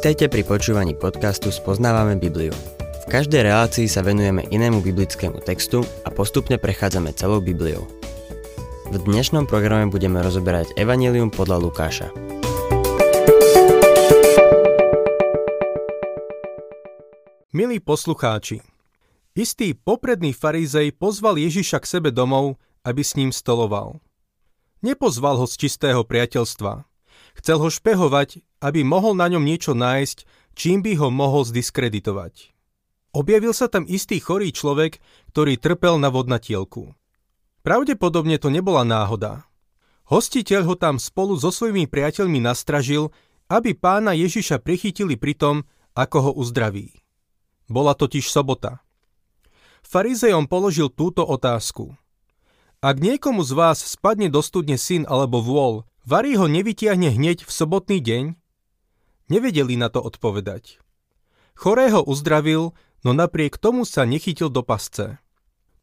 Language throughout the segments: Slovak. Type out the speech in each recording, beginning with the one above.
Vítajte pri počúvaní podcastu Spoznávame Bibliu. V každej relácii sa venujeme inému biblickému textu a postupne prechádzame celou Bibliou. V dnešnom programe budeme rozoberať Evangelium podľa Lukáša. Milí poslucháči, istý popredný farizej pozval Ježiša k sebe domov, aby s ním stoloval. Nepozval ho z čistého priateľstva. Chcel ho špehovať, aby mohol na ňom niečo nájsť, čím by ho mohol zdiskreditovať. Objavil sa tam istý chorý človek, ktorý trpel na vodnatielku. Pravdepodobne to nebola náhoda. Hostiteľ ho tam spolu so svojimi priateľmi nastražil, aby pána Ježiša prichytili pri tom, ako ho uzdraví. Bola totiž sobota. Farizejom položil túto otázku. Ak niekomu z vás spadne do studne syn alebo vôľ, varí ho nevytiahne hneď v sobotný deň? Nevedeli na to odpovedať. Chorého uzdravil, no napriek tomu sa nechytil do pasce.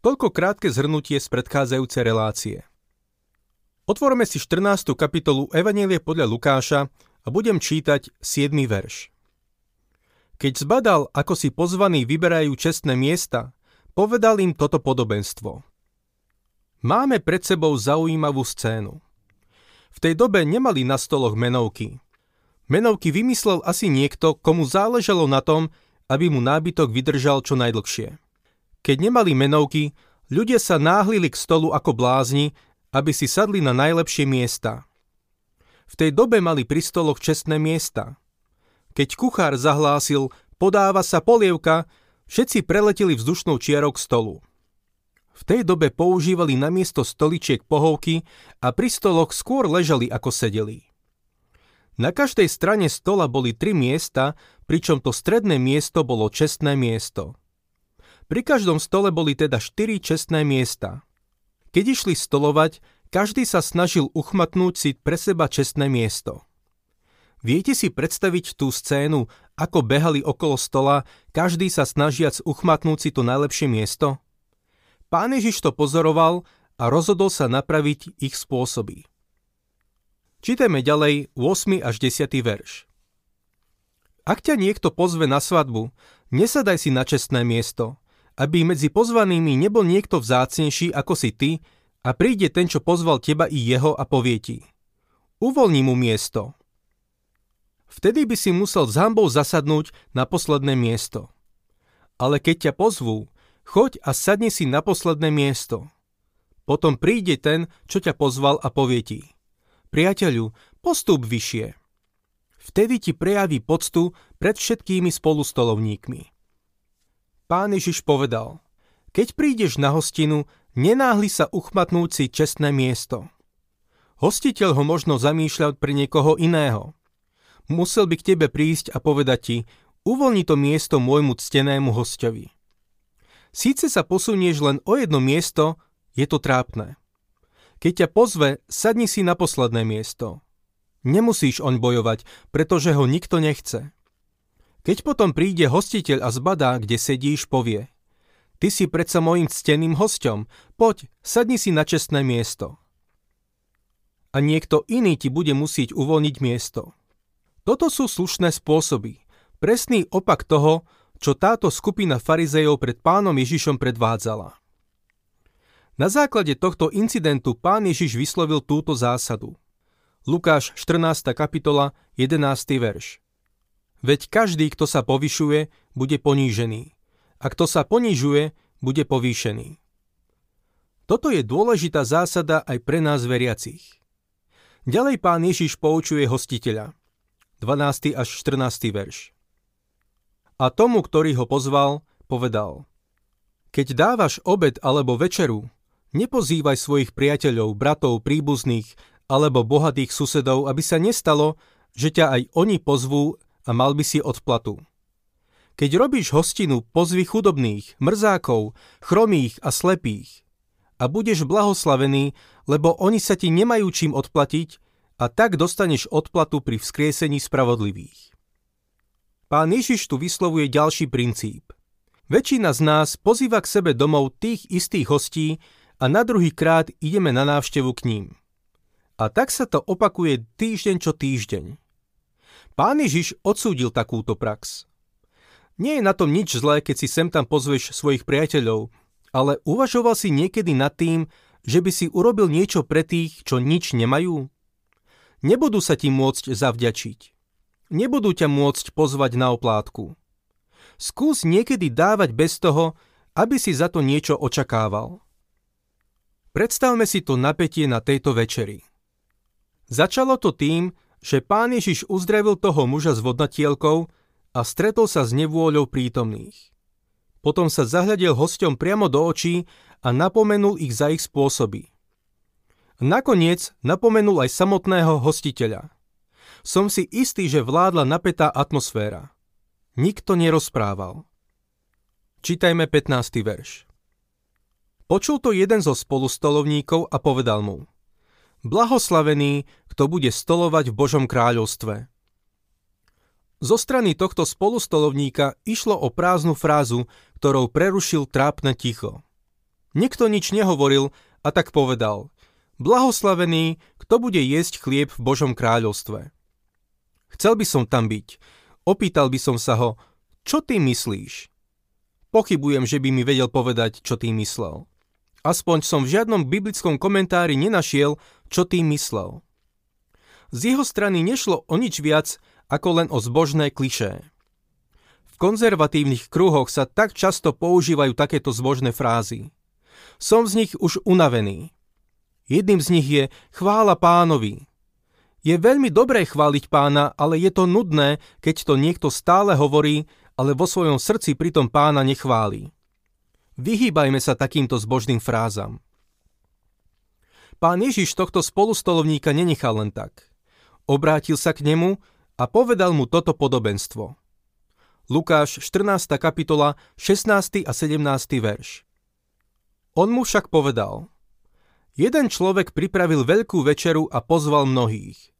Toľko krátke zhrnutie z predchádzajúcej relácie. Otvorme si 14. kapitolu Evanielie podľa Lukáša a budem čítať 7. verš. Keď zbadal, ako si pozvaní vyberajú čestné miesta, povedal im toto podobenstvo. Máme pred sebou zaujímavú scénu. V tej dobe nemali na stoloch menovky. Menovky vymyslel asi niekto, komu záležalo na tom, aby mu nábytok vydržal čo najdlhšie. Keď nemali menovky, ľudia sa náhlili k stolu ako blázni, aby si sadli na najlepšie miesta. V tej dobe mali pri stoloch čestné miesta. Keď kuchár zahlásil, podáva sa polievka, všetci preleteli vzdušnou čiarou k stolu. V tej dobe používali namiesto stoličiek pohovky a pri stoloch skôr ležali ako sedeli. Na každej strane stola boli tri miesta, pričom to stredné miesto bolo čestné miesto. Pri každom stole boli teda štyri čestné miesta. Keď išli stolovať, každý sa snažil uchmatnúť si pre seba čestné miesto. Viete si predstaviť tú scénu, ako behali okolo stola, každý sa snažiac uchmatnúť si to najlepšie miesto? Pán Ježiš to pozoroval a rozhodol sa napraviť ich spôsoby. Čítajme ďalej 8. až 10. verš. Ak ťa niekto pozve na svadbu, nesadaj si na čestné miesto, aby medzi pozvanými nebol niekto vzácnejší ako si ty a príde ten, čo pozval teba i jeho a povie ti. Uvoľni mu miesto. Vtedy by si musel s hambou zasadnúť na posledné miesto. Ale keď ťa pozvú, choď a sadni si na posledné miesto. Potom príde ten, čo ťa pozval a povie ti – Priateľu, postup vyššie. Vtedy ti prejaví poctu pred všetkými spolustolovníkmi. Pán Ježiš povedal, keď prídeš na hostinu, nenáhli sa uchmatnúť si čestné miesto. Hostiteľ ho možno zamýšľať pre niekoho iného. Musel by k tebe prísť a povedať ti, uvoľni to miesto môjmu ctenému hostovi. Síce sa posunieš len o jedno miesto, je to trápne. Keď ťa pozve, sadni si na posledné miesto. Nemusíš oň bojovať, pretože ho nikto nechce. Keď potom príde hostiteľ a zbadá, kde sedíš, povie Ty si predsa mojim cteným hosťom, poď, sadni si na čestné miesto. A niekto iný ti bude musieť uvoľniť miesto. Toto sú slušné spôsoby, presný opak toho, čo táto skupina farizejov pred pánom Ježišom predvádzala. Na základe tohto incidentu pán Ježiš vyslovil túto zásadu. Lukáš 14. kapitola 11. verš. Veď každý, kto sa povyšuje, bude ponížený. A kto sa ponižuje, bude povýšený. Toto je dôležitá zásada aj pre nás veriacich. Ďalej pán Ježiš poučuje hostiteľa. 12. až 14. verš. A tomu, ktorý ho pozval, povedal Keď dávaš obed alebo večeru, Nepozývaj svojich priateľov, bratov, príbuzných alebo bohatých susedov, aby sa nestalo, že ťa aj oni pozvú a mal by si odplatu. Keď robíš hostinu, pozvi chudobných, mrzákov, chromých a slepých. A budeš blahoslavený, lebo oni sa ti nemajú čím odplatiť a tak dostaneš odplatu pri vzkriesení spravodlivých. Pán Ježiš tu vyslovuje ďalší princíp. Väčšina z nás pozýva k sebe domov tých istých hostí, a na druhý krát ideme na návštevu k ním. A tak sa to opakuje týždeň čo týždeň. Pán Ježiš odsúdil takúto prax. Nie je na tom nič zlé, keď si sem tam pozveš svojich priateľov, ale uvažoval si niekedy nad tým, že by si urobil niečo pre tých, čo nič nemajú? Nebudú sa ti môcť zavďačiť. Nebudú ťa môcť pozvať na oplátku. Skús niekedy dávať bez toho, aby si za to niečo očakával. Predstavme si to napätie na tejto večeri. Začalo to tým, že pán Ježiš uzdravil toho muža s vodnatielkou a stretol sa s nevôľou prítomných. Potom sa zahľadil hosťom priamo do očí a napomenul ich za ich spôsoby. Nakoniec napomenul aj samotného hostiteľa. Som si istý, že vládla napätá atmosféra. Nikto nerozprával. Čítajme 15. verš. Počul to jeden zo spolustolovníkov a povedal mu – Blahoslavený, kto bude stolovať v Božom kráľovstve. Zo strany tohto spolustolovníka išlo o prázdnu frázu, ktorou prerušil trápne ticho. Nikto nič nehovoril a tak povedal Blahoslavený, kto bude jesť chlieb v Božom kráľovstve. Chcel by som tam byť. Opýtal by som sa ho, čo ty myslíš? Pochybujem, že by mi vedel povedať, čo ty myslel. Aspoň som v žiadnom biblickom komentári nenašiel, čo tým myslel. Z jeho strany nešlo o nič viac ako len o zbožné klišé. V konzervatívnych kruhoch sa tak často používajú takéto zbožné frázy. Som z nich už unavený. Jedným z nich je chvála pánovi. Je veľmi dobré chváliť pána, ale je to nudné, keď to niekto stále hovorí, ale vo svojom srdci pritom pána nechváli. Vyhýbajme sa takýmto zbožným frázam. Pán Ježiš tohto spolustolovníka nenechal len tak. Obrátil sa k nemu a povedal mu toto podobenstvo. Lukáš 14. kapitola 16. a 17. verš. On mu však povedal, jeden človek pripravil veľkú večeru a pozval mnohých.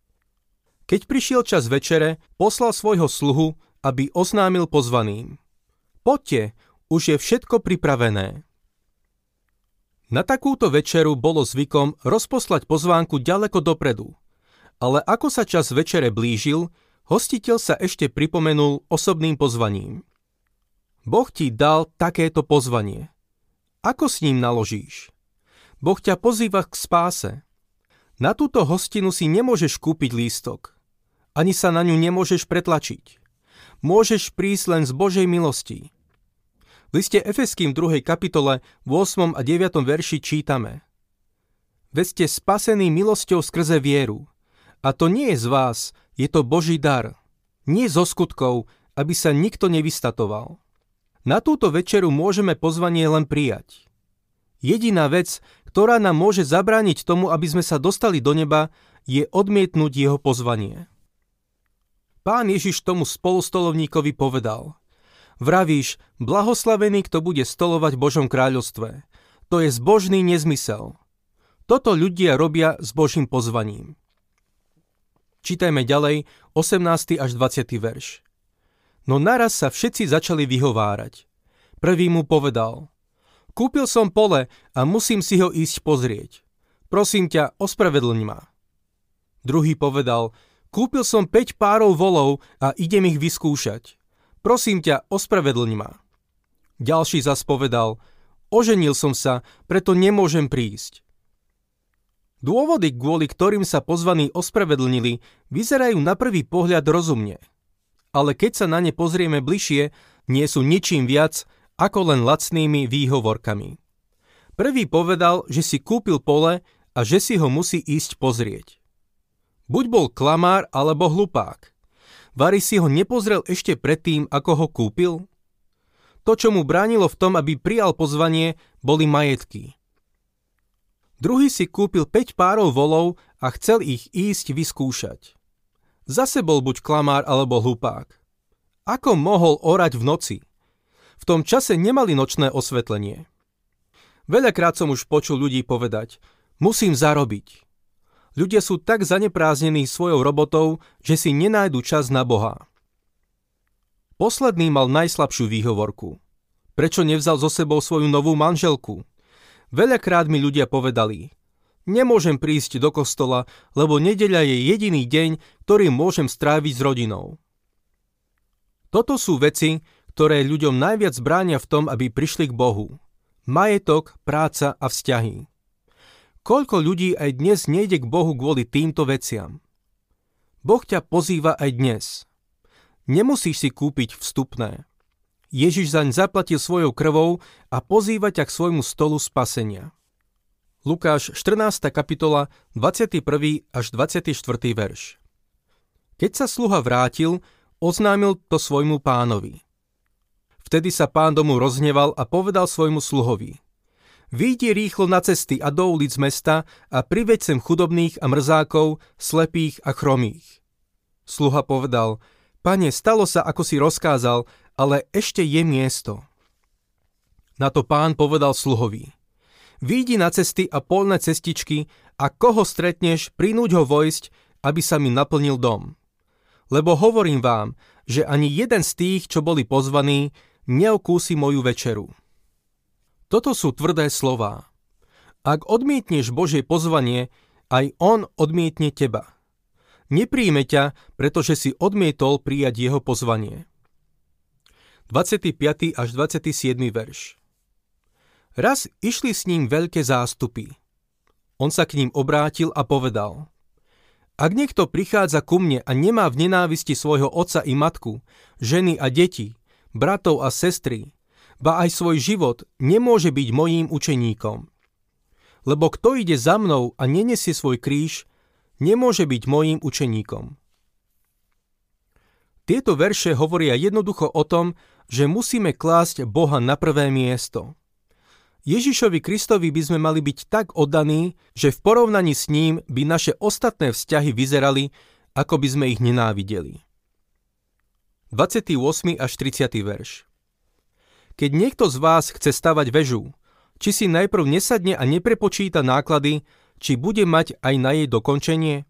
Keď prišiel čas večere, poslal svojho sluhu, aby oznámil pozvaným. Poďte, už je všetko pripravené. Na takúto večeru bolo zvykom rozposlať pozvánku ďaleko dopredu. Ale ako sa čas večere blížil, hostiteľ sa ešte pripomenul osobným pozvaním. Boh ti dal takéto pozvanie. Ako s ním naložíš? Boh ťa pozýva k spáse. Na túto hostinu si nemôžeš kúpiť lístok. Ani sa na ňu nemôžeš pretlačiť. Môžeš prísť len z Božej milosti. V liste Efeským 2. kapitole v 8. a 9. verši čítame Veď ste spasení milosťou skrze vieru. A to nie je z vás, je to Boží dar. Nie zo skutkov, aby sa nikto nevystatoval. Na túto večeru môžeme pozvanie len prijať. Jediná vec, ktorá nám môže zabrániť tomu, aby sme sa dostali do neba, je odmietnúť jeho pozvanie. Pán Ježiš tomu spolustolovníkovi povedal – Vravíš, blahoslavený, kto bude stolovať v Božom kráľovstve. To je zbožný nezmysel. Toto ľudia robia s Božím pozvaním. Čítajme ďalej 18. až 20. verš. No naraz sa všetci začali vyhovárať. Prvý mu povedal, kúpil som pole a musím si ho ísť pozrieť. Prosím ťa, ospravedlň ma. Druhý povedal, kúpil som 5 párov volov a idem ich vyskúšať. Prosím ťa, ospravedlň ma. Ďalší zas povedal, oženil som sa, preto nemôžem prísť. Dôvody, kvôli ktorým sa pozvaní ospravedlnili, vyzerajú na prvý pohľad rozumne. Ale keď sa na ne pozrieme bližšie, nie sú ničím viac ako len lacnými výhovorkami. Prvý povedal, že si kúpil pole a že si ho musí ísť pozrieť. Buď bol klamár alebo hlupák. Vary si ho nepozrel ešte predtým, ako ho kúpil? To, čo mu bránilo v tom, aby prijal pozvanie, boli majetky. Druhý si kúpil 5 párov volov a chcel ich ísť vyskúšať. Zase bol buď klamár alebo hlupák. Ako mohol orať v noci? V tom čase nemali nočné osvetlenie. Veľakrát som už počul ľudí povedať, musím zarobiť. Ľudia sú tak zanepráznení svojou robotou, že si nenájdu čas na Boha. Posledný mal najslabšiu výhovorku. Prečo nevzal so sebou svoju novú manželku? Veľakrát mi ľudia povedali, Nemôžem prísť do kostola, lebo nedeľa je jediný deň, ktorý môžem stráviť s rodinou. Toto sú veci, ktoré ľuďom najviac bránia v tom, aby prišli k Bohu. Majetok, práca a vzťahy. Koľko ľudí aj dnes nejde k Bohu kvôli týmto veciam? Boh ťa pozýva aj dnes. Nemusíš si kúpiť vstupné. Ježiš zaň zaplatil svojou krvou a pozýva ťa k svojmu stolu spasenia. Lukáš 14. kapitola 21. až 24. verš Keď sa sluha vrátil, oznámil to svojmu pánovi. Vtedy sa pán domu rozhneval a povedal svojmu sluhovi. Výjdi rýchlo na cesty a do ulic mesta a priveď sem chudobných a mrzákov, slepých a chromých. Sluha povedal, pane, stalo sa, ako si rozkázal, ale ešte je miesto. Na to pán povedal sluhovi, Výjdi na cesty a polné cestičky a koho stretneš, prinúď ho vojsť, aby sa mi naplnil dom. Lebo hovorím vám, že ani jeden z tých, čo boli pozvaní, neokúsi moju večeru. Toto sú tvrdé slová. Ak odmietneš Božie pozvanie, aj On odmietne teba. Nepríjme ťa, pretože si odmietol prijať jeho pozvanie. 25. až 27. verš Raz išli s ním veľké zástupy. On sa k ním obrátil a povedal Ak niekto prichádza ku mne a nemá v nenávisti svojho otca i matku, ženy a deti, bratov a sestry, ba aj svoj život, nemôže byť mojím učeníkom. Lebo kto ide za mnou a nenesie svoj kríž, nemôže byť mojím učeníkom. Tieto verše hovoria jednoducho o tom, že musíme klásť Boha na prvé miesto. Ježišovi Kristovi by sme mali byť tak oddaní, že v porovnaní s ním by naše ostatné vzťahy vyzerali, ako by sme ich nenávideli. 28. až 30. verš Keď niekto z vás chce stavať väžu, či si najprv nesadne a neprepočíta náklady, či bude mať aj na jej dokončenie?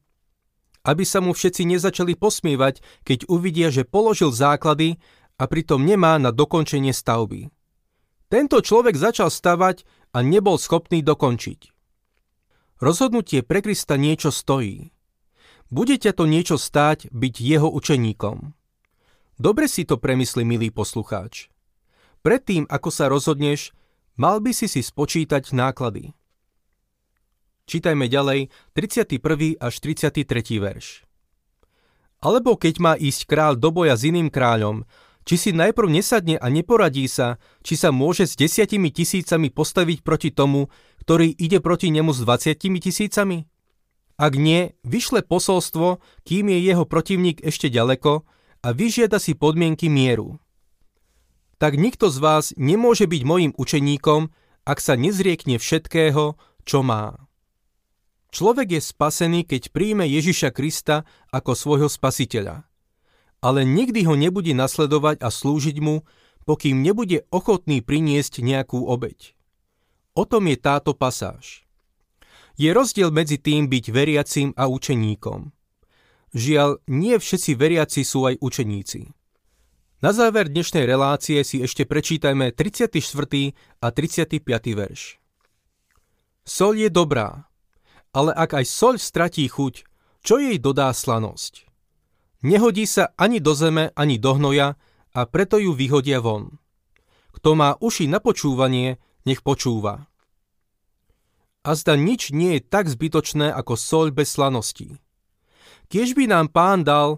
Aby sa mu všetci nezačali posmievať, keď uvidia, že položil základy a pritom nemá na dokončenie stavby. Tento človek začal stavať a nebol schopný dokončiť. Rozhodnutie pre Krista niečo stojí. Bude ťa to niečo stáť byť jeho učeníkom. Dobre si to premysli, milý poslucháč. Predtým, ako sa rozhodneš, mal by si si spočítať náklady. Čítajme ďalej 31. až 33. verš. Alebo keď má ísť král do boja s iným kráľom, či si najprv nesadne a neporadí sa, či sa môže s desiatimi tisícami postaviť proti tomu, ktorý ide proti nemu s dvaciatimi tisícami? Ak nie, vyšle posolstvo, kým je jeho protivník ešte ďaleko a vyžiada si podmienky mieru. Tak nikto z vás nemôže byť mojim učeníkom, ak sa nezriekne všetkého, čo má. Človek je spasený, keď príjme Ježiša Krista ako svojho spasiteľa ale nikdy ho nebude nasledovať a slúžiť mu, pokým nebude ochotný priniesť nejakú obeď. O tom je táto pasáž. Je rozdiel medzi tým byť veriacím a učeníkom. Žiaľ, nie všetci veriaci sú aj učeníci. Na záver dnešnej relácie si ešte prečítajme 34. a 35. verš. Sol je dobrá, ale ak aj soľ stratí chuť, čo jej dodá slanosť? Nehodí sa ani do zeme, ani do hnoja a preto ju vyhodia von. Kto má uši na počúvanie, nech počúva. A zda nič nie je tak zbytočné ako soľ bez slanosti. Kiež by nám pán dal,